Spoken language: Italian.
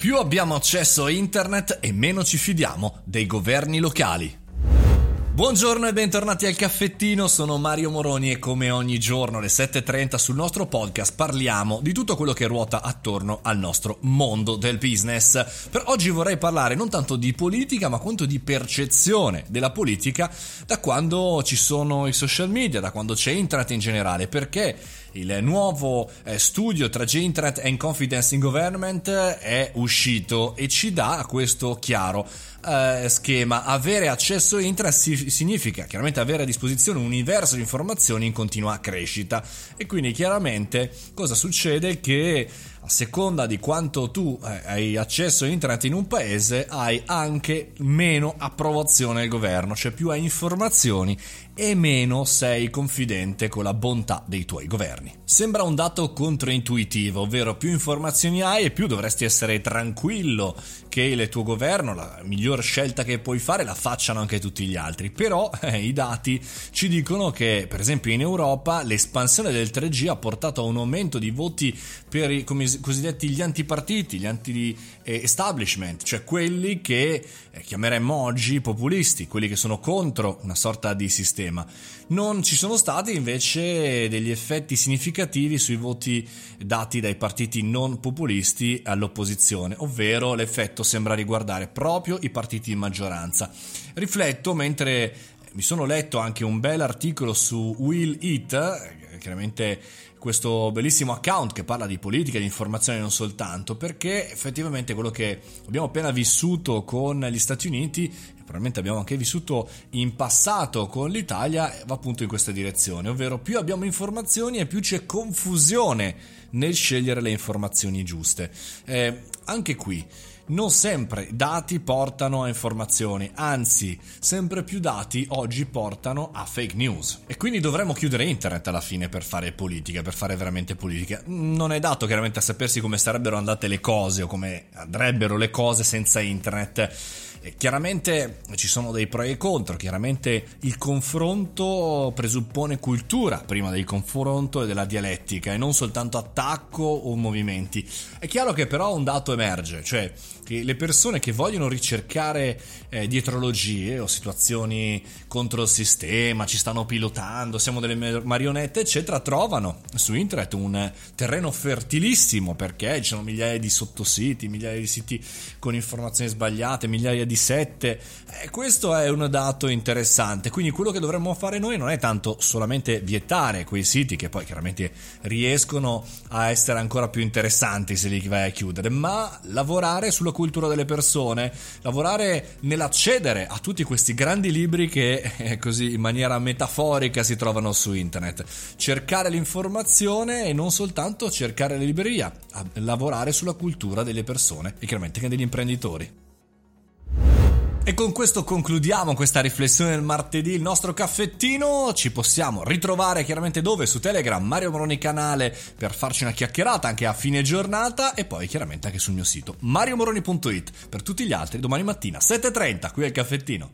Più abbiamo accesso a internet e meno ci fidiamo dei governi locali. Buongiorno e bentornati al caffettino, sono Mario Moroni e come ogni giorno alle 7.30 sul nostro podcast parliamo di tutto quello che ruota attorno al nostro mondo del business. Per oggi vorrei parlare non tanto di politica ma quanto di percezione della politica da quando ci sono i social media, da quando c'è internet in generale, perché il nuovo eh, studio tra Internet and Confidence in Government è uscito e ci dà questo chiaro eh, schema. Avere accesso a si- significa chiaramente avere a disposizione un universo di informazioni in continua crescita e quindi chiaramente cosa succede che a seconda di quanto tu eh, hai accesso a internet in un paese hai anche meno approvazione del governo, cioè più hai informazioni e meno sei confidente con la bontà dei tuoi governi. Sembra un dato controintuitivo, ovvero più informazioni hai e più dovresti essere tranquillo che il tuo governo, la miglior scelta che puoi fare, la facciano anche tutti gli altri. Però eh, i dati ci dicono che, per esempio, in Europa l'espansione del 3G ha portato a un aumento di voti per i cosiddetti gli antipartiti, gli anti-establishment, cioè quelli che eh, chiameremmo oggi populisti, quelli che sono contro una sorta di sistema sistema. Non ci sono stati invece degli effetti significativi sui voti dati dai partiti non populisti all'opposizione, ovvero l'effetto sembra riguardare proprio i partiti in maggioranza. Rifletto mentre mi sono letto anche un bel articolo su Will It, chiaramente questo bellissimo account che parla di politica e di informazione non soltanto, perché effettivamente quello che abbiamo appena vissuto con gli Stati Uniti probabilmente abbiamo anche vissuto in passato con l'Italia, va appunto in questa direzione, ovvero più abbiamo informazioni e più c'è confusione nel scegliere le informazioni giuste. Eh, anche qui non sempre dati portano a informazioni, anzi, sempre più dati oggi portano a fake news. E quindi dovremmo chiudere internet alla fine per fare politica, per fare veramente politica. Non è dato chiaramente a sapersi come sarebbero andate le cose o come andrebbero le cose senza internet chiaramente ci sono dei pro e contro, chiaramente il confronto presuppone cultura prima del confronto e della dialettica e non soltanto attacco o movimenti. È chiaro che però un dato emerge, cioè che le persone che vogliono ricercare eh, dietrologie o situazioni contro il sistema, ci stanno pilotando, siamo delle marionette, eccetera, trovano su internet un terreno fertilissimo perché ci sono migliaia di sottositi, migliaia di siti con informazioni sbagliate, migliaia di 7. Eh, questo è un dato interessante. Quindi quello che dovremmo fare noi non è tanto solamente vietare quei siti che poi chiaramente riescono a essere ancora più interessanti se li vai a chiudere, ma lavorare sulla cultura delle persone, lavorare nell'accedere a tutti questi grandi libri che eh, così in maniera metaforica si trovano su internet. Cercare l'informazione e non soltanto cercare le librerie, lavorare sulla cultura delle persone e chiaramente anche degli imprenditori. E con questo concludiamo questa riflessione del martedì, il nostro caffettino. Ci possiamo ritrovare chiaramente dove? Su Telegram, Mario Moroni canale per farci una chiacchierata anche a fine giornata e poi chiaramente anche sul mio sito mariomoroni.it. Per tutti gli altri domani mattina 7.30 qui al caffettino.